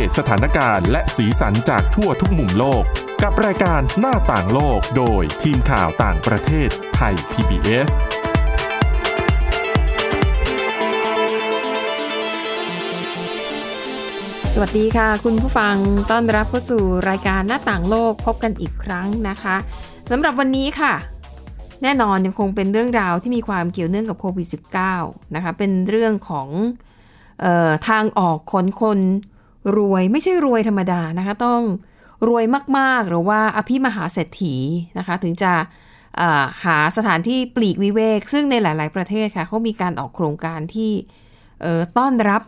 เดตสถานการณ์และสีสันจากทั่วทุกมุมโลก กับรายการหน้าต่างโลกโดยทีมข่าวต่างประเทศไทย PBS สวัสดีค่ะ คุณผู้ฟังต้อนรับเข้าสู่รายการหน้าต่างโลกพบกันอีกครั้งนะคะสำหรับวันนี้ค่ะ แน่นอนยังคงเป็นเรื่องราวที่มีความเกี่ยวเนื่องกับโควิด -19 นะคะเป็นเรื่องของออทางออกคนคน รวยไม่ใช่รวยธรรมดานะคะ ต้องรวยมากๆ หรือว่าอภิมหาเศรษฐีนะคะ ถึงจะเอ่อหาสถานที่ปลีกวิเวก ซึ่งในหลาย ๆ ประเทศค่ะเขามีการออกโครงการที่เอ่อต้อนรับ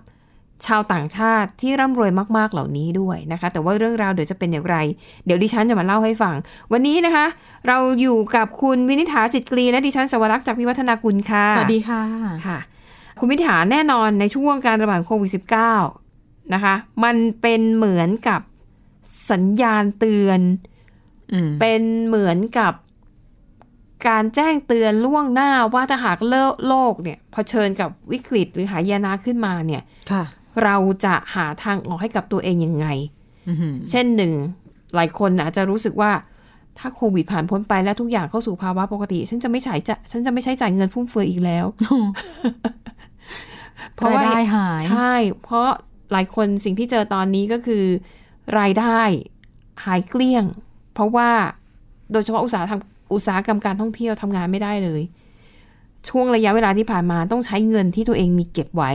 ชาวต่างชาติที่ร่ำรวยมาก ๆ เหล่านี้ด้วยนะคะ แต่ว่าเรื่องราวเดี๋ยวจะเป็นอย่างไร เดี๋ยวดิฉันจะมาเล่าให้ฟัง วันนี้นะคะ เราอยู่กับคุณวินิษฐาจิตกรีและดิฉันสวรักษ์จากพิวัฒนากุลค่ะ สวัสดีค่ะ ค่ะ คุณวินิษฐาแน่นอนในช่วงการระบาดโควิด -19 นะคะ มันเป็นเหมือนกับสัญญาณเตือนอืมเป็นเหมือนกับการแจ้งเตือนล่วงหน้าว่าถ้าหากโลกโลกเนี่ยเผชิญกับวิกฤตหรือหายนะขึ้นมาเนี่ยค่ะเราจะหาทางออกให้กับตัวเองยังไงอือหือเช่นหนึ่ง หลายคนอาจจะรู้สึกว่า ถ้าโควิดผ่านพ้นไปแล้วทุกอย่างเข้าสู่ภาวะปกติ ฉันจะไม่ใช้จะฉันจะไม่ใช้จ่ายเงินฟุ่มเฟือยอีกแล้ว เพราะรายว่าได้หายใช่ เพราะ หลายคนสิ่งที่เจอตอนนี้ก็คือ รายได้หายเกลี้ยง เพราะว่าโดยเฉพาะอุตสาหกรรมอุตสาหกรรมการท่องเที่ยวทำงานไม่ได้เลย ช่วงระยะเวลาที่ผ่านมาต้องใช้เงินที่ตัวเองมีเก็บไว้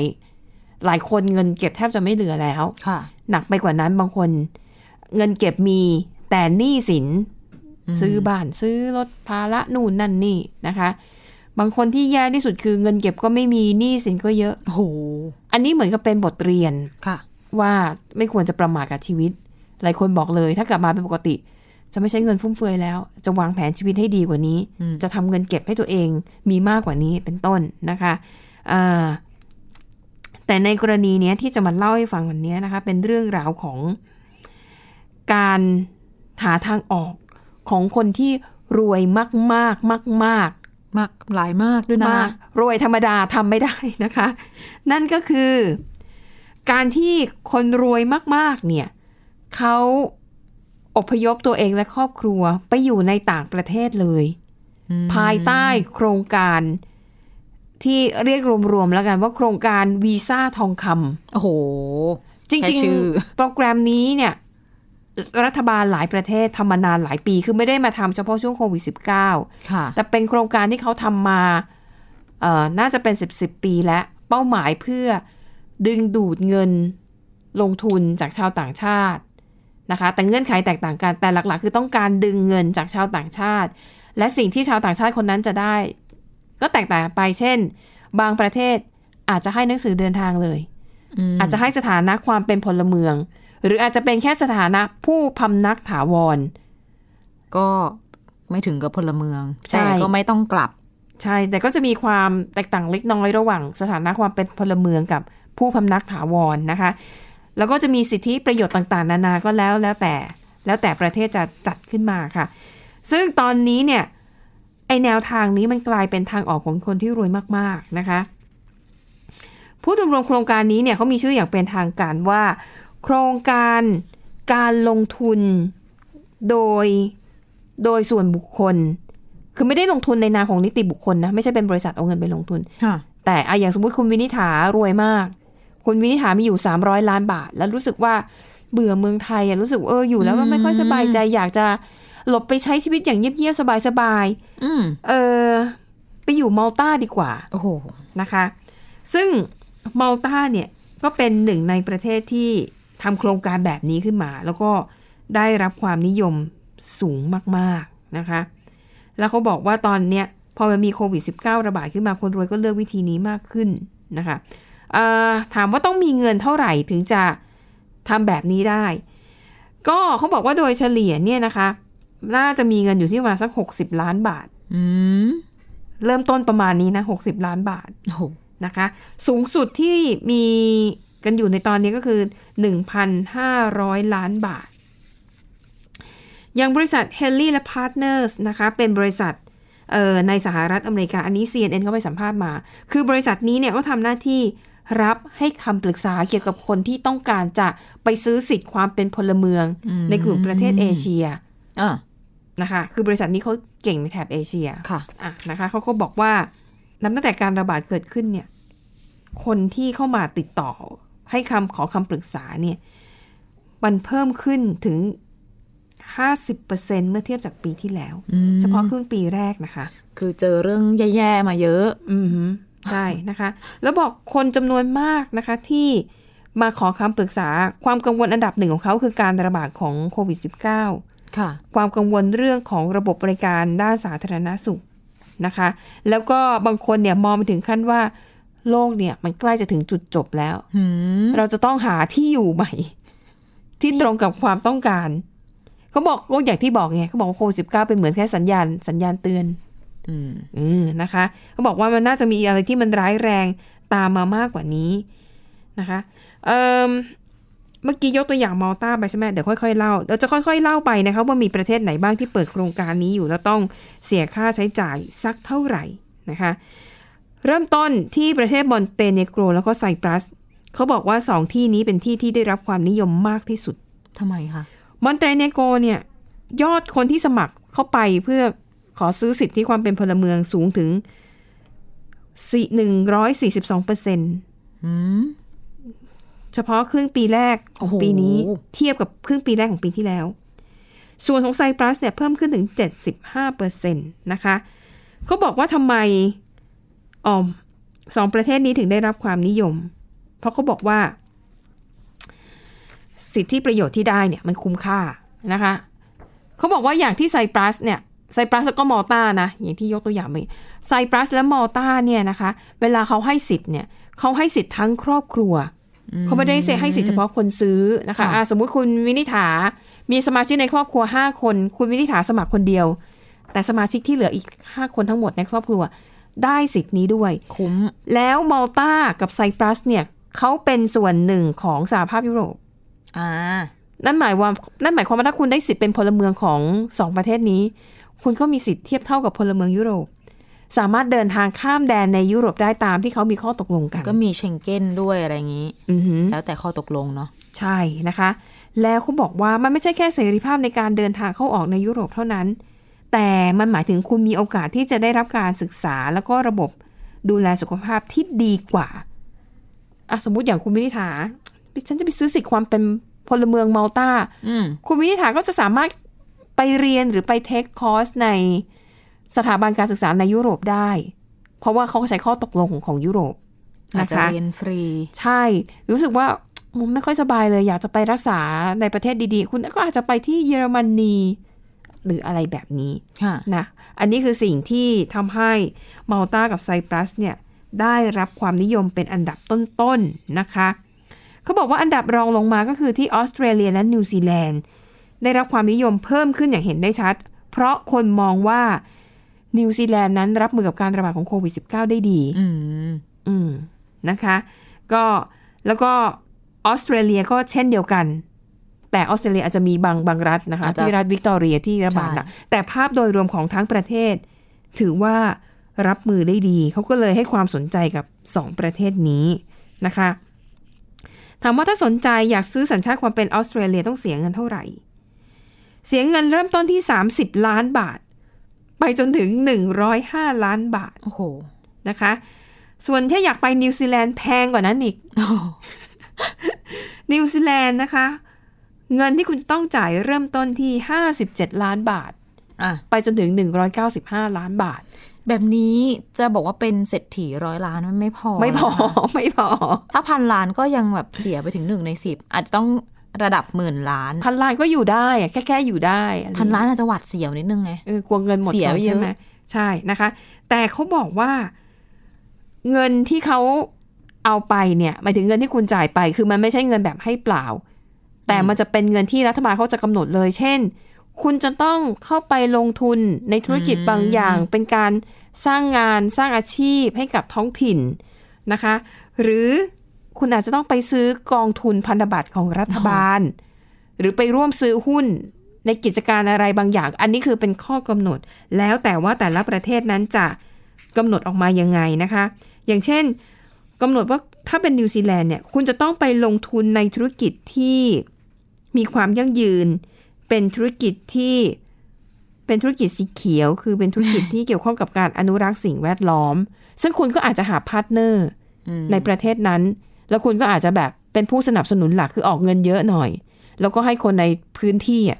หลายคนเงินเก็บแทบจะไม่เหลือแล้วค่ะหนักไปกว่านั้นบางคน เงินเก็บมีแต่หนี้สิน ซื้อบ้านซื้อรถภาระนู่นนั่นนี่นะคะ บางคนที่แย่ที่สุดคือเงินเก็บก็ไม่มีหนี้สินก็เยอะโอ้โหอันนี้เหมือนกับเป็นบทเรียนค่ะ ว่าไม่ควรจะประมาทกับชีวิต หลายคนบอกเลย ถ้ากลับมาเป็นปกติ จะไม่ใช้เงินฟุ่มเฟือยแล้ว จะวางแผนชีวิตให้ดีกว่านี้อืมจะทำเงินเก็บให้ตัวเองมีมากกว่านี้เป็นต้นนะคะอ่าแต่ในกรณีเนี้ยที่จะมาเล่าให้ฟังวันนี้นะคะ เป็นเรื่องราวของการหาทางออกของคนที่รวยมาก ๆ มาก มากๆมากหลายมากด้วยนะมากรวยธรรมดาทำไม่ได้นะคะ นั่นก็คือ การที่คนรวยมากๆเนี่ยเขาอพยพตัวเองและครอบครัวไปอยู่ในต่างประเทศเลยอืมภายใต้โครงการที่เรียกรวมๆแล้วกันว่าโครงการวีซ่าทองคำโอ้โห จริงแค่ชื่อๆโปรแกรมนี้เนี่ย รัฐบาลหลายประเทศทำมานานหลายปี คือไม่ได้มาทำเฉพาะช่วงโควิด -19 ค่ะ แต่เป็นโครงการที่เขาทำมาเอ่อน่าจะเป็นสิบสิบปีแล้วเป้าหมายเพื่อดึงดูดเงินลงทุนจากชาวต่างชาตินะคะ แต่เงื่อนไขแตกต่างกัน แต่หลัก ๆ คือต้องการดึงเงินจากชาวต่างชาติ และสิ่งที่ชาวต่างชาติคนนั้นจะได้ ก็แตกต่างไป เช่น บางประเทศอาจจะให้หนังสือเดินทางเลยมอาจจะให้สถานะความเป็นพลเมือง หรืออาจจะเป็นแค่สถานะผู้พำนักถาวร ก็ไม่ถึงกับพลเมืองใช่แต่ก็ไม่ต้องกลับ ใช่ แต่ก็จะมีความแตกต่างเล็กน้อยระหว่าง สถานะความเป็นพลเมืองกับผู้พำนักถาวรนะคะ แล้วก็จะมีสิทธิประโยชน์ต่างๆ นานาก็แล้วแล้วแต่ แล้วแต่ประเทศจะจัดขึ้นมาค่ะ ซึ่งตอนนี้เนี่ยไอแนวทางนี้มันกลายเป็นทางออกของคนที่รวยมาก ๆ นะคะ ผู้ดำรงโครงการนี้เนี่ยเขามีชื่ออย่างเป็นทางการว่า โครงการการลงทุนโดยโดยส่วนบุคคล คือไม่ได้ลงทุนในนามของนิติบุคคลนะ ไม่ใช่เป็นบริษัทเอาเงินไปลงทุนค่ะแต่อะอย่างสมมติคุณวินิษฐารวยมาก คุณวินิษฐามีอยู่ 300 ล้านบาท แล้วรู้สึกว่าเบื่อเมืองไทยอะรู้สึกว่าเอออยู่แล้วมันไม่ค่อยสบายใจอยากจะหลบไปใช้ชีวิตอย่างเงียบๆสบายอืมๆเออไปอยู่มัลตาดีกว่าโอ้โหนะคะ ซึ่งมัลตาเนี่ยก็เป็นหนึ่งในประเทศที่ ทำโครงการแบบนี้ขึ้นมา แล้วก็ได้รับความนิยมสูงมากๆนะคะ แล้วเขาบอกว่าตอนเนี้ยพอมันมีโควิด -19 ระบาดขึ้นมาคนรวยก็เลือกวิธีนี้มากขึ้นนะคะเอ่อถามว่าต้องมีเงินเท่าไหร่ถึงจะทำแบบนี้ได้ ก็เขาบอกว่าโดยเฉลี่ยเนี่ยนะคะ น่าจะมีเงินอยู่ที่ประมาณสัก60ล้านบาทอืมเริ่มต้นประมาณนี้นะ60ล้านบาทโอ้โหนะคะ สูงสุดที่มี กันอยู่ในตอนนี้ก็คือ 1,500 ล้านบาท อย่างบริษัท h e l l y และ Partners นะคะ เป็นบริษัทเอ่อในสหรัฐอเมริกา อันนี้ CNN เขาไปสัมภาษณ์มา คือบริษัทนี้เนี่ยก็ทำหน้าที่รับให้คำปรึกษาเกี่ยวกับคนที่ต้องการจะไปซื้อสิทธิ์ความเป็นพลเมืองในกลุ่มประเทศเอเชียอะนะคะ คือบริษัทนี้เขาเก่งในแถบเอเชีย ค่ะอะนะคะเขาก็บอกว่านับตั้งแต่การระบาดเกิดขึ้นเนี่ย คนที่เข้ามาติดต่อ ให้คำขอคำปรึกษาเนี่ยมันเพิ่มขึ้นถึง 50%เมื่อเทียบจากปีที่แล้ว เฉพาะครึ่งปีแรกนะคะ คือเจอเรื่องแย่ ๆ มาเยอะ อือฮึใช่นะคะ แล้วบอกคนจำนวนมากนะคะที่มาขอคำปรึกษาความกังวลอันดับหนึ่งของเขาคือการระบาดของโควิด -19 ค่ะ ความกังวลเรื่องของระบบบริการด้านสาธารณสุขนะคะ แล้วก็บางคนเนี่ยมองไปถึงขั้นว่า โลกเนี่ยมันใกล้จะถึงจุดจบแล้วหืมเราจะต้องหาที่อยู่ใหม่ ที่ตรงกับความต้องการเขาบอกก็อย่างที่บอกไงเขาบอกว่าโควิดสิเป็นเหมือนแค่สัญญาณสัญญาณเตือนอืมเออนะคะเขาบอกว่ามันน่าจะมีอะไรที่มันร้ายแรงตามมามากกว่านี้นะคะเอ่มเมื่อกี้ยกตัวอย่างมอลตาไปใช่ไหมเดี๋ยวค่อยๆเล่าเดี๋ยวจะค่อยๆเล่าไปนะคะว่ามีประเทศไหนบ้างที่เปิดโครงการนี้อยู่แล้วต้องเสียค่าใช้จ่ายสักเท่าไหร่นะคะ เริ่มต้นที่ประเทศมอนเตเนโกรแล้วก็ไซปรัส เขาบอกว่าสองที่นี้เป็นที่ที่ได้รับความนิยมมากที่สุดทำไมคะมอนเตเนโกรเนี่ยยอดคนที่สมัครเข้าไปเพื่อขอซื้อสิทธิความเป็นพลเมืองสูงถึงหนึ่งร้อยสี่สิบสองเปอร์เซ็นอืมเฉพาะครึ่งปีแรกขโอ้องโหปีนี้เทียบกับครึ่งปีแรกของปีที่แล้ว ส่วนของไซปรัสเนี่ยเพิ่มขึ้นถึง75เปอร์เซ็นต์นะคะ เขาบอกว่าทำไม ออมสองประเทศนี้ถึงได้รับความนิยม เพราะเขาบอกว่า สิทธิประโยชน์ที่ได้เนี่ยมันคุ้มค่านะคะเขาบอกว่าอย่างที่ไซปรัสเนี่ยไซปรัสแล้วก็มอลตานะอย่างที่ยกตัวอย่างไปไซปรัสและมอลตาเนี่ยนะคะ เวลาเขาให้สิทธิ์เนี่ยเขาให้สิทธิ์ทั้งครอบครัวเขาไม่ได้ให้สิทธิ์เฉพาะคนซื้อนะคะค่ะอะสมมุติคุณวินิษฐามีสมาชิกในครอบครัว 5 คน คุณวินิษฐาสมัครคนเดียว แต่สมาชิกที่เหลืออีก 5 คนทั้งหมดในครอบครัว ได้สิทธิ์นี้ด้วย คุ้ม แล้วมอลตากับไซปรัสเนี่ยเขาเป็นส่วนหนึ่งของสหภาพยุโรป อ่า นั่นหมายว่านั่นหมายความว่าถ้าคุณได้สิทธิ์เป็นพลเมืองของสองประเทศนี้ คุณก็มีสิทธิ์เทียบเท่ากับพลเมืองยุโรป สามารถเดินทางข้ามแดนในยุโรปได้ตามที่เขามีข้อตกลงกัน ก็มีเชงเก้นด้วยอะไรอย่างนี้อือหือแล้วแต่ข้อตกลงเนาะ ใช่นะคะ แล้วเขาบอกว่ามันไม่ใช่แค่เสรีภาพในการเดินทางเข้าออกในยุโรปเท่านั้น แต่มันหมายถึงคุณมีโอกาสที่จะได้รับการศึกษา แล้วก็ระบบดูแลสุขภาพที่ดีกว่าอะสมมุติอย่างคุณวินิษฐาฉันจะไปซื้อสิทธิ์ความเป็นพลเมืองมัลตาอืมคุณวินิษฐาก็จะสามารถไปเรียนหรือไปเทคคอร์สในสถาบันการศึกษาในยุโรปได้ เพราะว่าเขาใช้ข้อตกลงของยุโรปอาจนะจะคะเรียนฟรี ใช่ รู้สึกว่ามันไม่ค่อยสบายเลย อยากจะไปรักษาในประเทศดีๆ คุณก็อาจจะไปที่เยอรมนี หรืออะไรแบบนี้ค่ะนะอันนี้คือสิ่งที่ทำให้มาลตากับไซปรัสเนี่ยได้รับความนิยมเป็นอันดับต้นๆนะคะเขาบอกว่าอันดับรองลงมาก็คือที่ออสเตรเลียและนิวซีแลนด์ได้รับความนิยมเพิ่มขึ้นอย่างเห็นได้ชัด เพราะคนมองว่านิวซีแลนด์นั้นรับมือกับการระบาดของโควิด -19 ได้ดีอืมอืมนะคะ ก็แล้วก็ออสเตรเลียก็เช่นเดียวกัน แต่ออสเตรเลียอาจจะมีบางบางรัฐนะคะอาจจะที่รัฐวิกตอเรียที่ระบาดหนักใช่แต่ภาพโดยรวมของทั้งประเทศ ถือว่ารับมือได้ดี เขาก็เลยให้ความสนใจกับสองประเทศนี้นะคะ ถามว่าถ้าสนใจอยากซื้อสัญชาติความเป็นออสเตรเลียต้องเสียเงินเท่าไหร่ เสียเงินเริ่มต้นที่ 30 ล้านบาท ไปจนถึง 105 ล้านบาทโอ้โหนะคะ ส่วนถ้าอยากไปนิวซีแลนด์แพงกว่านั้นอีกนิวซีแลนด์นะคะ เงินที่คุณจะต้องจ่ายเริ่มต้นที่ 57 ล้านบาทอะไปจนถึง 195 ล้านบาท แบบนี้จะบอกว่าเป็นเศรษฐีร้อยล้านมันไม่พอ ไม่พอนะคะไม่พอ ถ้าพันล้านก็ยังแบบเสียไปถึงหนึ่งในสิบอาจจะต้องระดับหมื่นล้าน พันล้านก็อยู่ได้อะแค่แค่อยู่ได้อะไรพันล้านอาจจะหวัดเสียวนิดนึงไงเออกลัวเงินหมดเสียก่อนเยอะใช่ไหมใช่นะคะ แต่เขาบอกว่า เงินที่เขาเอาไปเนี่ยหมายถึงเงินที่คุณจ่ายไป คือมันไม่ใช่เงินแบบให้เปล่า แต่มันจะเป็นเงินที่รัฐบาลเขาจะกำหนดเลย เช่น คุณจะต้องเข้าไปลงทุนในธุรกิจบางอย่าง เป็นการสร้างงานสร้างอาชีพให้กับท้องถิ่นนะคะ หรือคุณอาจจะต้องไปซื้อกองทุนพันธบัตรของรัฐบาล หรือไปร่วมซื้อหุ้นในกิจการอะไรบางอย่าง อันนี้คือเป็นข้อกำหนด แล้วแต่ว่าแต่ละประเทศนั้นจะกำหนดออกมายังไงนะคะ อย่างเช่นกำหนดว่าถ้าเป็นนิวซีแลนด์เนี่ยคุณจะต้องไปลงทุนในธุรกิจที่ มีความยั่งยืน เป็นธุรกิจที่เป็นธุรกิจสีเขียว คือเป็นธุรกิจที่เกี่ยวข้องกับการอนุรักษ์สิ่งแวดล้อม ซึ่งคุณก็อาจจะหา partner ในประเทศนั้น แล้วคุณก็อาจจะแบบเป็นผู้สนับสนุนหลักคือออกเงินเยอะหน่อย แล้วก็ให้คนในพื้นที่อะ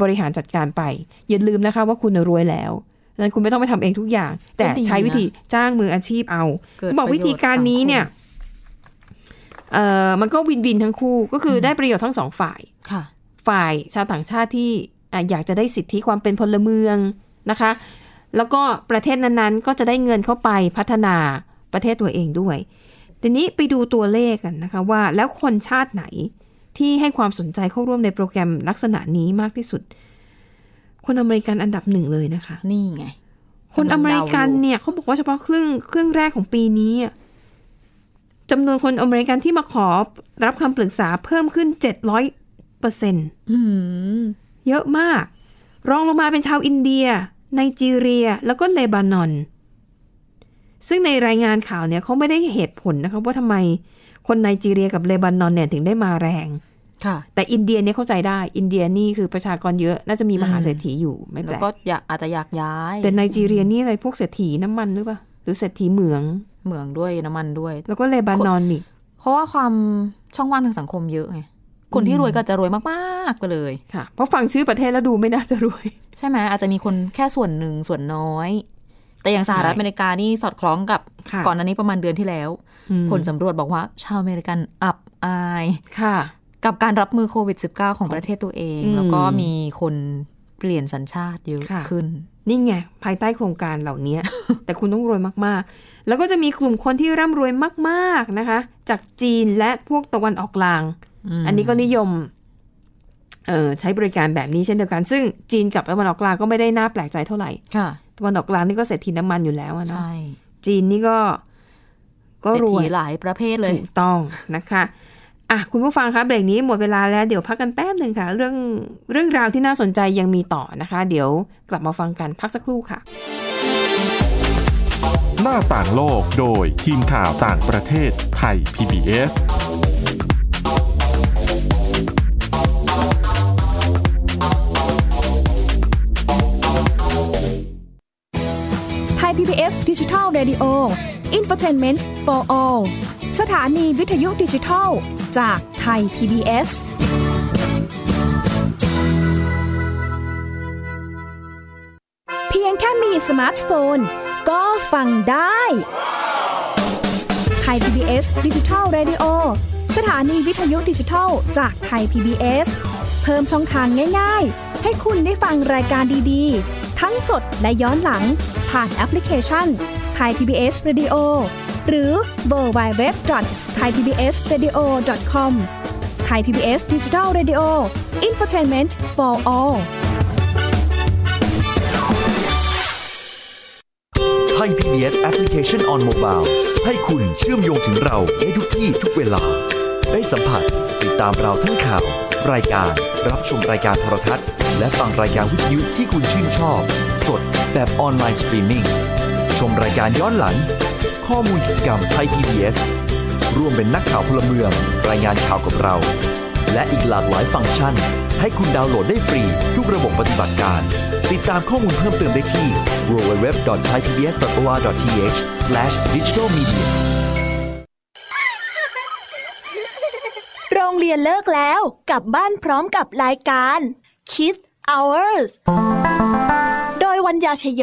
บริหารจัดการไป อย่าลืมนะคะว่าคุณรวยแล้วดังนั้นคุณไม่ต้องไปทำเองทุกอย่าง แต่ก็ดีนะใช้วิธีจ้างมืออาชีพเอาเกิดบอกวิธีการนี้เนี่ย เอ่อมันก็วินวินทั้งคู่ก็คืออได้ประโยชน์ทั้งสองฝ่ายค่ะ ฝ่ายชาวต่างชาติที่อะอยากจะได้สิทธิความเป็นพลเมืองนะคะ แล้วก็ประเทศนั้นๆ ก็จะได้เงินเข้าไปพัฒนาประเทศตัวเองด้วยทีนี้ไปดูตัวเลขกันนะคะว่าแล้วคนชาติไหนที่ให้ความสนใจเข้าร่วมในโปรแกรมลักษณะนี้มากที่สุด คนอเมริกันอันดับหนึ่งเลยนะคะ นี่ไง คนอเมริกันเนี่ยเขาบอกว่าเฉพาะครึ่งครึ่งแรกของปีนี้อะ จำนวนคนอเมริกันที่มาขอรับคำปรึกษาเพิ่มขึ้น700เปอร์เซ็นต์อืมเยอะมาก รองลงมาเป็นชาวอินเดียไนจีเรีย แล้วก็เลบานอน ซึ่งในรายงานข่าวเนี่ยเขาไม่ได้เหตุผลนะคะว่าทำไมคนไนจีเรียกับเลบานอนเนี่ยถึงได้มาแรงค่ะแต่อินเดียเนี่ยเข้าใจได้ อินเดียนี่คือประชากรเยอะ น่าจะมีมหาเศรษฐีอยู่ไม่แปแล้ลวกก็อยากอาจจะอยากย้าย แต่ไนจีเรียนี่อะไรพวกเศรษฐีน้ำมันหรือเปล่าหรือเศรษฐีเหมือง เหมืองด้วยน้ำมันด้วย แล้วก็เลบานอนนี่เพราะว่าความช่องว่างทางสังคมเยอะไงคนที่รวยก็จะรวยมากๆไปเลยค่ะ เพราะฟังชื่อประเทศแล้วดูไม่น่าจะรวย ใช่ไหมอาจจะมีคนแค่ส่วนหนึ่งส่วนน้อย แต่อย่างสหรัฐใช่อเมริกานี่สอดคล้องกับค่ะก่อนหน้านี้ประมาณเดือนที่แล้วอืมผลสำรวจบอกว่า ชาวอเมริกันอับอายค่ะ กับการรับมือโควิด -19 ของประเทศตัวเองอืมแล้วก็มีคน เปลี่ยนสัญชาติเยอะค่ะขึ้น นี่ไง ภายใต้โครงการเหล่านี้ แต่คุณต้องรวยมากๆ แล้วก็จะมีกลุ่มคนที่ร่ำรวยมาก ๆนะคะ จากจีนและพวกตะวันออกกลางมอันนี้ก็นิยมเออใช้บริการแบบนี้เช่นเดียวกัน ซึ่งจีนกับตะวันออกกลางก็ไม่ได้น่าแปลกใจเท่าไหร่ค่ะตะวันออกกลางนี่ก็เศรษฐีน้ำมันอยู่แล้วอะเนาะใช่จีนนี่ก็ก็รวยเศรษฐีหลายประเภทเลยถูกต้องนะคะ อะคุณผู้ฟังคะเบรกนี้หมดเวลาแล้วเดี๋ยวพักกันแป๊บหนึ่งค่ะ เรื่องเรื่องราวที่น่าสนใจยังมีต่อนะคะ เดี๋ยวกลับมาฟังกันพักสักครู่ค่ะ หน้าต่างโลกโดยทีมข่าวต่างประเทศไทย PBS ไทย PBS ดิจิทัล Radio Infotainment for All สถานีวิทยุดิจิทัล จากไทย PBS เพียงแค่มีสมาร์ทโฟน ก็ฟังได้ Thai PBS Digital Radio สถานีวิทยุดิจิทัลจากไทย PBS เพิ่มช่องทางง่ายๆ ให้คุณได้ฟังรายการดีๆ ทั้งสดและย้อนหลังผ่านแอปพลิเคชันไทย PBS Radio หรือ World Wide Web Thai PBS Radio com Thai PBS Digital Radio Infotainment for all Thai PBS Application on Mobile ให้คุณเชื่อมโยงถึงเราในทุกที่ทุกเวลา ได้สัมผัสติดตามเราทั้งข่าว รายการ รับชมรายการโทรทัศน์ และฟังรายการวิทยุที่คุณชื่นชอบ สดแบบออนไลน์สตรีมมิ่งชมรายการย้อนหลัง ข้อมูลกิจกรรมไทย PBS ร่วมเป็นนักข่าวพลเมือง รายงานข่าวกับเรา และอีกหลากหลายฟังก์ชัน ให้คุณดาวน์โหลดได้ฟรี ทุกระบบปฏิบัติการ ติดตามข้อมูลเพิ่มเติมได้ที่ www.thaipbs.or.th/digitalmedia โรงเรียนเลิกแล้วกลับบ้านพร้อมกับรายการ Kids Hours โดยวัญญาชยโย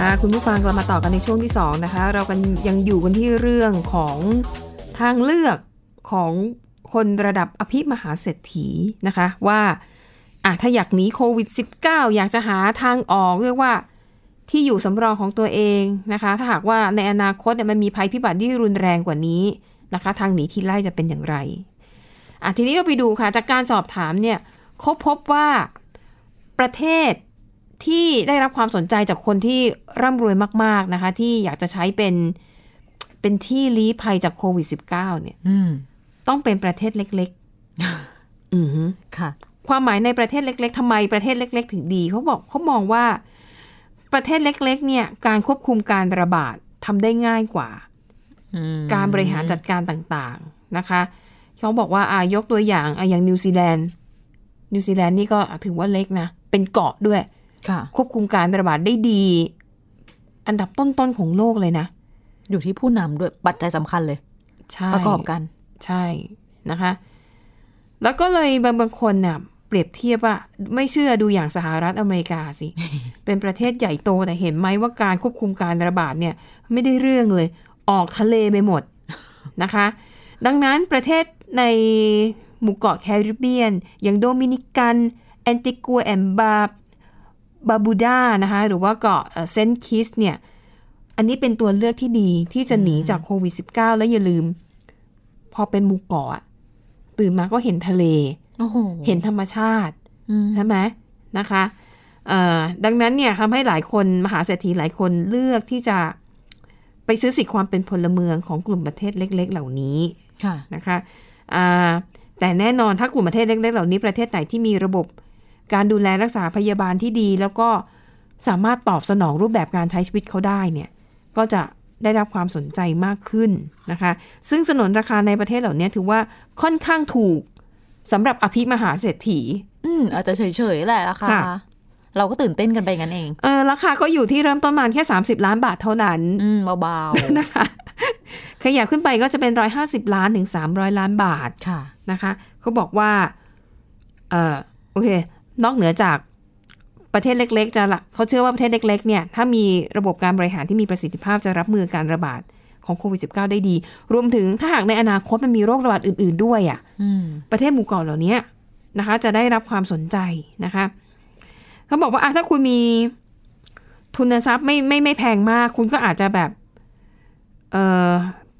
ค่ะคุณผู้ฟังกลับมาต่อกันในช่วงที่2นะคะเรากันยังอยู่กันที่เรื่องของทางเลือกของคนระดับอภิมหาเศรษฐีนะคะว่าอะถ้าอยากหนีโควิด -19 อยากจะหาทางออกเรียกว่าที่อยู่สำรองของตัวเองนะคะ ถ้าหากว่าในอนาคตเนี่ยมันมีภัยพิบัติที่รุนแรงกว่านี้นะคะ ทางหนีที่ไล่จะเป็นอย่างไรอะทีนี้เราไปดูค่ะ จากการสอบถามเนี่ยเขาพบว่าประเทศ ที่ได้รับความสนใจจากคนที่ร่ำรวยมาก ๆนะคะ ที่อยากจะใช้เป็นเป็นที่ลี้ภัยจากโควิด -19 เนี่ยอืมต้องเป็นประเทศเล็ก ๆ อือฮึค่ะ ความหมายในประเทศเล็ก ๆทำไมประเทศเล็ก ๆ ถึงดีเขาบอกเขามองว่าประเทศเล็ก ๆ เนี่ย การควบคุมการระบาดทำได้ง่ายกว่าอืมการบริหารจัดการต่างๆนะคะเขาบอกว่าอายกตัวอย่างอะอย่างนิวซีแลนด์นิวซีแลนด์นี่ก็ถือว่าเล็กนะ เป็นเกาะด้วย ค่ะควบคุมการระบาดได้ดี อันดับต้นๆของโลกเลยนะ อยู่ที่ผู้นำด้วยปัจจัยสำคัญเลยใช่ประกอบกัน ใช่นะคะ แล้วก็เลยบางบางคนเนี่ยเปรียบเทียบว่าไม่เชื่อดูอย่างสหรัฐอเมริกาสิ เป็นประเทศใหญ่โตแต่เห็นไหมว่าการควบคุมการระบาดเนี่ย ไม่ได้เรื่องเลย ออกทะเลไปหมดนะคะ ดังนั้นประเทศในหมู่เกาะแคริบเบียน อย่างโดมินิกัน แอนติกัวแอนด์บา บาร์บูดานะคะหรือว่าเกาะเซนต์คิตส์เนี่ยอันนี้เป็นตัวเลือกที่ดีที่จะหนีจากโควิด -19 และอย่าลืม พอเป็นหมู่เกาะอะตื่นมาก็เห็นทะเลโอ้โหเห็นธรรมชาติอืมใช่ไหมนะคะเอ่อดังนั้นเนี่ยทำให้หลายคนมหาเศรษฐีหลายคนเลือกที่จะไปซื้อสิทธิความเป็นพลเมืองของกลุ่มประเทศเล็ก ๆ เหล่านี้ค่ะนะคะอ่าแต่แน่นอนถ้ากลุ่มประเทศเล็ก ๆ เหล่านี้ประเทศไหนที่มีระบบ การดูแลรักษาพยาบาลที่ดี แล้วก็สามารถตอบสนองรูปแบบการใช้ชีวิตเขาได้เนี่ยก็จะได้รับความสนใจมากขึ้นนะคะ ซึ่งสนนราคาในประเทศเหล่านี้ถือว่าค่อนข้างถูกสำหรับอภิมหาเศรษฐี อืมอาจจะเฉยๆแหละราคาค่ะเราก็ตื่นเต้นกันไปงั้นเอง เออ ราคาก็อยู่ที่เริ่มต้นมาแค่ 30 ล้านบาทเท่านั้น อืมเบานะคะ ขยับขึ้นไปก็จะเป็น 150 ล้านถึง 300 ล้านบาทๆค่ะ นะคะ เขาบอกว่า เออโอเค นอกเหนือจากประเทศเล็ก ๆ จะละเขาเชื่อว่าประเทศเล็กๆเนี่ยถ้ามีระบบการบริหารที่มีประสิทธิภาพจะรับมือการระบาดของโควิด -19 ได้ดี รวมถึงถ้าหากในอนาคตมันมีโรคระบาดอื่น ๆ ด้วยอะ่ะประเทศหมู่เกาะเหล่านี้นะคะ จะได้รับความสนใจนะคะเขาบอกว่าถ้าคุณมีทุนทรัพย์ไม่ไม่ไม่แพงมาก คุณก็อาจจะแบบเออ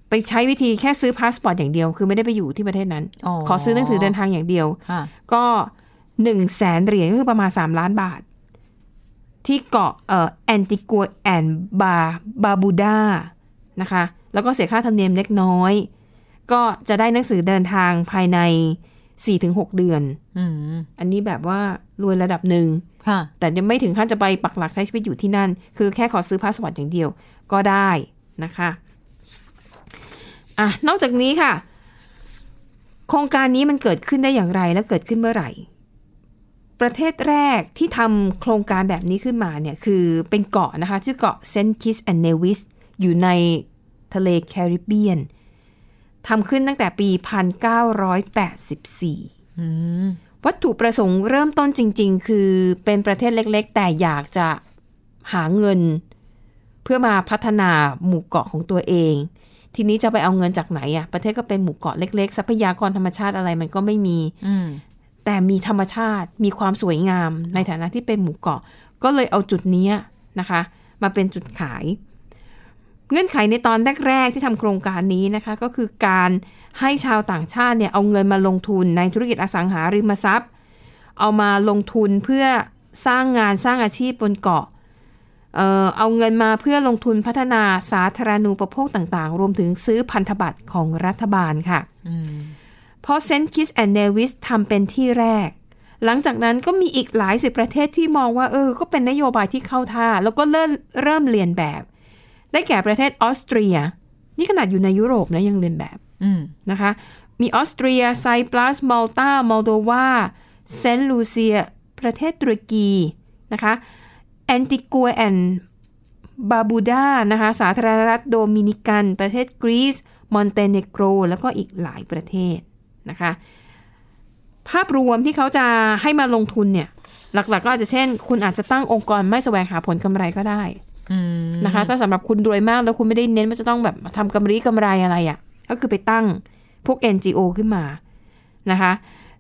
ไปใช้วิธีแค่ซื้อพาสปอร์ตอย่างเดียว คือไม่ได้ไปอยู่ที่ประเทศนั้นขอซื้อหนังสือเดินทางอย่างเดียวก็ หนึ่งแสนเหรียญก็คือประมาณสามล้านบาท ที่เกาะเอ่อแอนติกัวแอนด์บาบาร์บูดานะคะ แล้วก็เสียค่าธรรมเนียมเล็กน้อย ก็จะได้หนังสือเดินทางภายในสี่ถึงหกเดือนอันนี้แบบว่ารวยระดับหนึ่งแต่ยังไม่ถึงขั้นจะไปปักหลักใช้ชีวิตอยู่ที่นั่น คือแค่ขอซื้อพาสปอร์ตอย่างเดียวก็ได้นะคะอะนอกจากนี้ค่ะ โครงการนี้มันเกิดขึ้นได้อย่างไรและเกิดขึ้นเมื่อไหร่ ประเทศแรกที่ทำโครงการแบบนี้ขึ้นมาเนี่ยคือเป็นเกาะนะคะ ชื่อเกาะเซนต์คิตส์แอนด์เนวิสอยู่ในทะเลแคริบเบียนทำขึ้นตั้งแต่ปี 1984 วัตถุประสงค์เริ่มต้นจริง ๆ คือเป็นประเทศเล็กๆ แต่อยากจะหาเงิน เพื่อมาพัฒนาหมู่เกาะของตัวเอง ทีนี้จะไปเอาเงินจากไหนอะ่ะประเทศก็เป็นหมู่เกาะเล็กๆ ทรัพยากรธรรมชาติอะไรมันก็ไม่มีอื แต่มีธรรมชาติมีความสวยงามในฐานะที่เป็นหมู่เกาะ ก็เลยเอาจุดนี้นะคะ มาเป็นจุดขาย เงื่อนไขในตอนแรก ๆ ที่ทำโครงการนี้นะคะ ก็คือการให้ชาวต่างชาติเนี่ยเอาเงินมาลงทุนในธุรกิจอสังหาริมทรัพย์ เอามาลงทุนเพื่อสร้างงานสร้างอาชีพบนเกาะเอ่อเอาเงินมาเพื่อลงทุนพัฒนาสาธารณูปโภคต่างๆ รวมถึงซื้อพันธบัตรของรัฐบาลค่ะ เพราะเซนต์คิตส์แอนด์เนวิสทำเป็นที่แรก หลังจากนั้นก็มีอีกหลายสิบประเทศที่มองว่าเออ ก็เป็นนโยบายที่เข้าท่า แล้วก็เริ่มเริ่มเลียนแบบ ได้แก่ประเทศออสเตรีย นี่ขนาดอยู่ในยุโรปนะยังเลียนแบบอืมนะคะ มีออสเตรียไซปรัสมอลตามอลโดวาเซนต์ลูเซีย ประเทศตุรกีนะคะแอนติกัวแอนด์บาร์บูดานะคะ สาธารณรัฐโดมินิกัน ประเทศกรีซ มอนเตเนโกร แล้วก็อีกหลายประเทศ นะคะ ภาพรวมที่เขาจะให้มาลงทุนเนี่ย หลักๆก็อาจจะเช่น คุณอาจจะตั้งองค์กรไม่แสวงหาผลกำไรก็ได้อืมนะคะ ถ้าสำหรับคุณรวยมากแล้วคุณไม่ได้เน้นว่าจะต้องแบบทำกำไรกำไรอะไรอะ่ะ ก็คือไปตั้งพวก NGO ขึ้นมานะคะ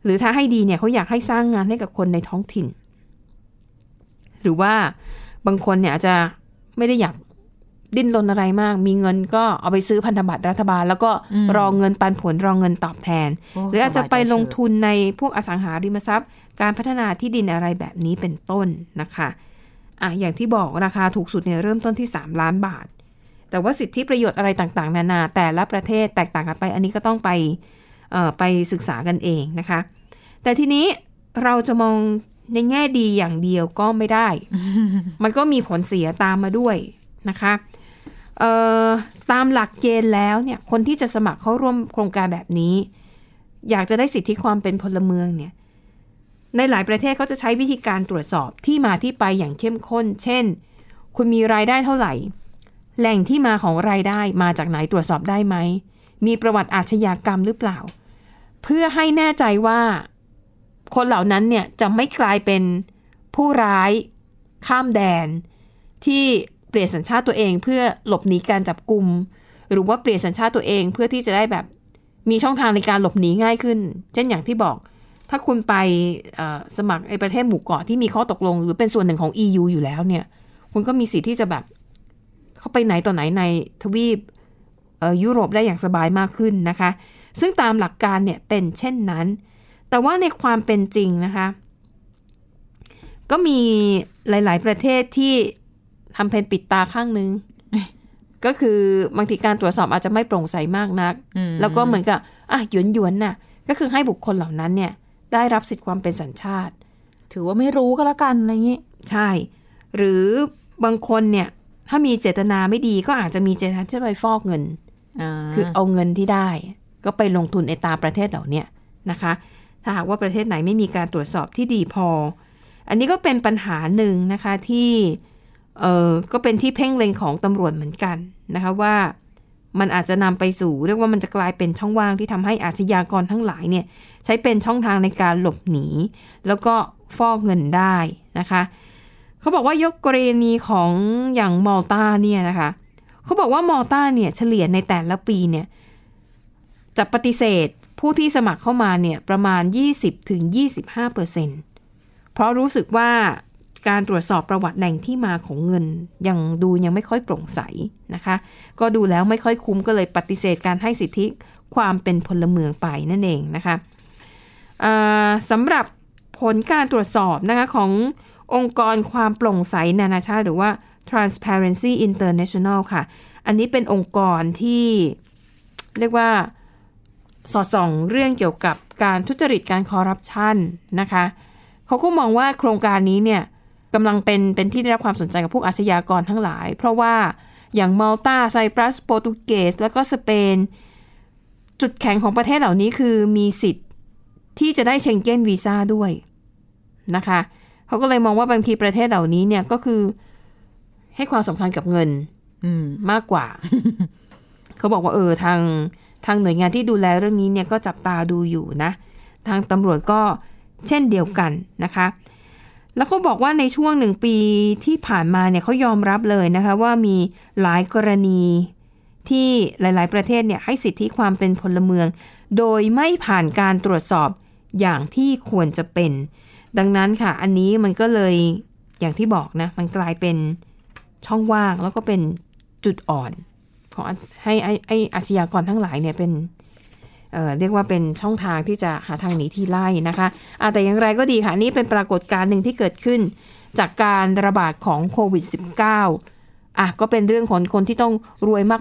หรือถ้าให้ดีเนี่ยเขาอยากให้สร้างงานให้กับคนในท้องถิ่น หรือว่าบางคนเนี่ยอาจจะไม่ได้อยาก ดิ้นรนอะไรมาก มีเงินก็เอาไปซื้อพันธบัตรรัฐบาล แล้วก็รอเงินปันผลรอเงินตอบแทนโอ้หรืออาจจะไปสบายใจลงทุนในพวกอสังหาริมทรัพย์ การพัฒนาที่ดินอะไรแบบนี้เป็นต้นนะคะอะอย่างที่บอกราคาถูกสุดเนี่ยเริ่มต้นที่ 3 ล้านบาท แต่ว่าสิทธิประโยชน์อะไรต่างๆ นานา แต่ละประเทศแตกต่างกันไป อันนี้ก็ต้องไปเอ่อไปศึกษากันเองนะคะ แต่ทีนี้เราจะมองในแง่ดีอย่างเดียวก็ไม่ได้ มันก็มีผลเสียตามมาด้วย นะคะตามหลักเกณฑ์แล้วเนี่ยคนที่จะสมัครเข้าร่วมโครงการแบบนี้ อยากจะได้สิทธิความเป็นพลเมืองเนี่ยในหลายประเทศเขาจะใช้วิธีการตรวจสอบที่มาที่ไปอย่างเข้มข้น เช่น คุณมีรายได้เท่าไหร่ แหล่งที่มาของรายได้มาจากไหนตรวจสอบได้ไหม มีประวัติอาชญากรรมหรือเปล่า เพื่อให้แน่ใจว่าคนเหล่านั้นเนี่ยจะไม่กลายเป็นผู้ร้ายข้ามแดนที่ ลี่ยนสัญชาติตัวเองเพื่อหลบหนีการจับกลุ่มหรือว่าเปลี่ยนสัญชาติตัวเองเพื่อที่จะได้แบบมีช่องทางในการหลบหนีง่ายขึ้น เช่นอย่างที่บอก ถ้าคุณไปสมัครในประเทศหมู่เกาะที่มีข้อตกลง หรือเป็นส่วนหนึ่งของ EU อยู่แล้วเนี่ย คุณก็มีสิทธิ์ที่จะแบบ เข้าไปไหนต่อไหนในทวีปยุโรปได้อย่างสบายมากขึ้นนะคะ ซึ่งตามหลักการเนี่ยเป็นเช่นนั้น แต่ว่าในความเป็นจริงนะคะ ก็มีหลาย ๆ ประเทศที่ ทำเพนปิดตาข้างนึง ก็คือบางทีการตรวจสอบอาจจะไม่โปร่งใสมากนักอืมแล้วก็เหมือนกับอะหยวนหยวนๆน่ะ ก็คือให้บุคคลเหล่านั้นเนี่ย ได้รับสิทธิความเป็นสัญชาติ ถือว่าไม่รู้ก็แล้วกันอะไรอย่างงี้ ใช่ หรือบางคนเนี่ย ถ้ามีเจตนาไม่ดีก็อาจจะมีเจตนาที่จะไปฟอกเงินคือเอาเงินที่ได้ ก็ไปลงทุนในตามประเทศเหล่าเนี้ยนะคะ ถ้าหากว่าประเทศไหนไม่มีการตรวจสอบที่ดีพอ อันนี้ก็เป็นปัญหาหนึ่งนะคะที่ เออก็เป็นที่เพ่งเล็งของตำรวจเหมือนกันนะคะว่ามันอาจจะนำไปสู่เรียกว่ามันจะกลายเป็นช่องว่างที่ทำให้อาชญากรทั้งหลายเนี่ยใช้เป็นช่องทางในการหลบหนี แล้วก็ฟอกเงินได้นะคะเขาบอกว่ายกกรณีของอย่างมอลตาเนี่ยนะคะเขาบอกว่ามอลตาเนี่ยเฉลี่ยในแต่ละปีเนี่ยจะปฏิเสธผู้ที่สมัครเข้ามาเนี่ยประมาณ 20-25%เปอร์เซ็นต์เพราะรู้สึกว่า การตรวจสอบประวัติแหล่งที่มาของเงิน ยังดูยังไม่ค่อยโปร่งใสนะคะ ก็ดูแล้วไม่ค่อยคุ้มก็เลยปฏิเสธการให้สิทธิความเป็นพลเมืองไปนั่นเองนะคะสำหรับผลการตรวจสอบนะคะขององค์กรความโปร่งใสนานาชาติ หรือว่า Transparency International ค่ะ อันนี้เป็นองค์กรที่เรียกว่าสอดส่องเรื่องเกี่ยวกับการทุจริตการคอร์รัปชันนะคะเขาก็มองว่าโครงการนี้เนี่ย กำลังเป็นเป็นที่ได้รับความสนใจกับพวกอาชญากรทั้งหลาย เพราะว่าอย่างมัลตาไซปรัสโปรตุเกส แล้วก็สเปน จุดแข็งของประเทศเหล่านี้คือมีสิทธิ์ที่จะได้เชงเก้นวีซ่าด้วยนะคะเขาก็เลยมองว่าบางทีประเทศเหล่านี้เนี่ยก็คือให้ความสำคัญกับเงินอืมมากกว่า เขาบอกว่าเออทางทางหน่วยงานที่ดูแลเรื่องนี้เนี่ยก็จับตาดูอยู่นะ ทางตำรวจก็เช่นเดียวกันนะคะ แล้วเขาบอกว่าในช่วงหนึ่งปีที่ผ่านมาเนี่ยเขายอมรับเลยนะคะว่ามีหลายกรณีที่หลาย ๆ ประเทศเนี่ยให้สิทธิความเป็นพลเมือง โดยไม่ผ่านการตรวจสอบอย่างที่ควรจะเป็น ดังนั้นค่ะ อันนี้มันก็เลยอย่างที่บอกนะ มันกลายเป็นช่องว่างแล้วก็เป็นจุดอ่อน ของให้ไอ้ไอ้อาชญากรทั้งหลายเนี่ยเป็น เอ่อเรียกว่าเป็นช่องทางที่จะหาทางหนีที่ไล่นะคะอะแต่อย่างไรก็ดีค่ะนี่เป็นปรากฏการณ์หนึ่งที่เกิดขึ้น จากการระบาดของโควิด -19 อะก็เป็นเรื่องของคนที่ต้องรวยม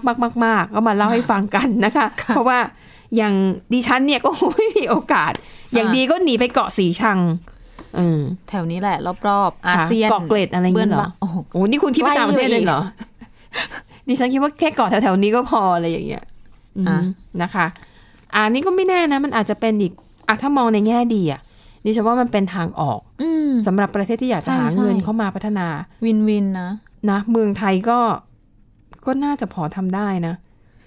ากๆๆๆก็มาเล่าให้ฟังกันนะคะ เพราะว่าอย่างดิฉันเนี่ยก็ไม่มีโอกาส อย่างดีก็หนีไปเกาะสีชังเออแถวนี้แหละรอบๆอาเซียนเกาะเกร็ดอะไรอย่างเงี้ยเหรอบื้บ้โอ้โหโอ้นี่คุณคิดว่าต่างประเทศเลยเหรอดิฉันคิดว่าแค่เกาะแถวๆนี้ก็พออะไรอย่างเงี้ยอืมอะนะคะ อ่านี่ก็ไม่แน่นะ มันอาจจะเป็นอีกอะถ้ามองในแง่ดีอะดิฉันว่ามันเป็นทางออกอืมสำหรับประเทศที่อยากจะใช่หาใช่เงินเข้ามาพัฒนา วินวินนะนะเมืองไทยก็ก็น่าจะพอทำได้นะ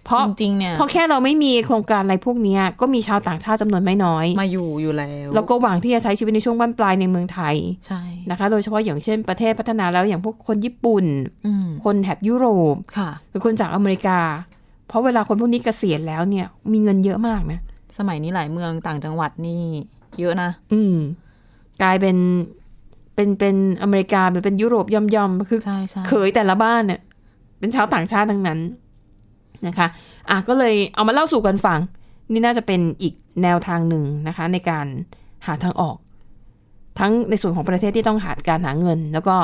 เพราะจริงๆเนี่ยเพราะแค่เราไม่มีโครงการอะไรพวกเนี้ยก็มีชาวต่างชาติจำนวนไม่น้อย มาอยู่อยู่แล้ว แล้วก็หวังที่จะใช้ชีวิตในช่วงบ้านปลายในเมืองไทยใช่นะคะ โดยเฉพาะอย่างเช่นประเทศพัฒนาแล้วอย่างพวกคนญี่ปุ่นอืมคนแถบยุโรปค่ะหรือคนจากอเมริกา เพราะเวลาคนพวกนี้เกษียณแล้วเนี่ย มีเงินเยอะมากนะสมัยนี้หลายเมืองต่างจังหวัดนี่ เยอะนะ อืม กลายเป็นเป็นเป็นอเมริกาเป็นเป็นยุโรปย่อมย่อมๆคือใช่ใช่เขยแต่ละบ้านเนี่ยเป็นชาวต่างชาติทั้งนั้นนะคะ อะก็เลยเอามาเล่าสู่กันฟัง นี่น่าจะเป็นอีกแนวทางหนึ่งนะคะ ในการหาทางออก ทั้งในส่วนของประเทศที่ต้องหาการหาเงิน แล้วก็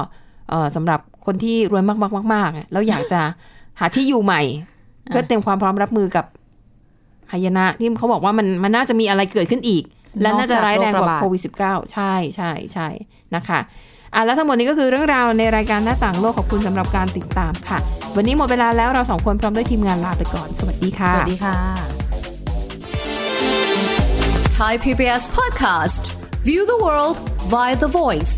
เอ่อสำหรับคนที่รวยมากๆมากๆอะแล้วอยากจะหาที่อยู่ใหม่ เพื่อเตรียมความพร้อมรับมือกับหายนะที่เขาบอกว่ามันมันน่าจะมีอะไรเกิดขึ้นอีก และน่าจะร้ายแรงกว่าโควิด -19 ใช่ใช่ใช่นะคะอะแล้วทั้งหมดนี้ก็คือเรื่องราวในรายการหน้าต่างโลกขอบคุณสำหรับการติดตามค่ะ วันนี้หมดเวลาแล้วเราสองคนพร้อมด้วยทีมงานลาไปก่อน สวัสดีค่ะ สวัสดีค่ะ Thai PBS podcast. View the world via the voice.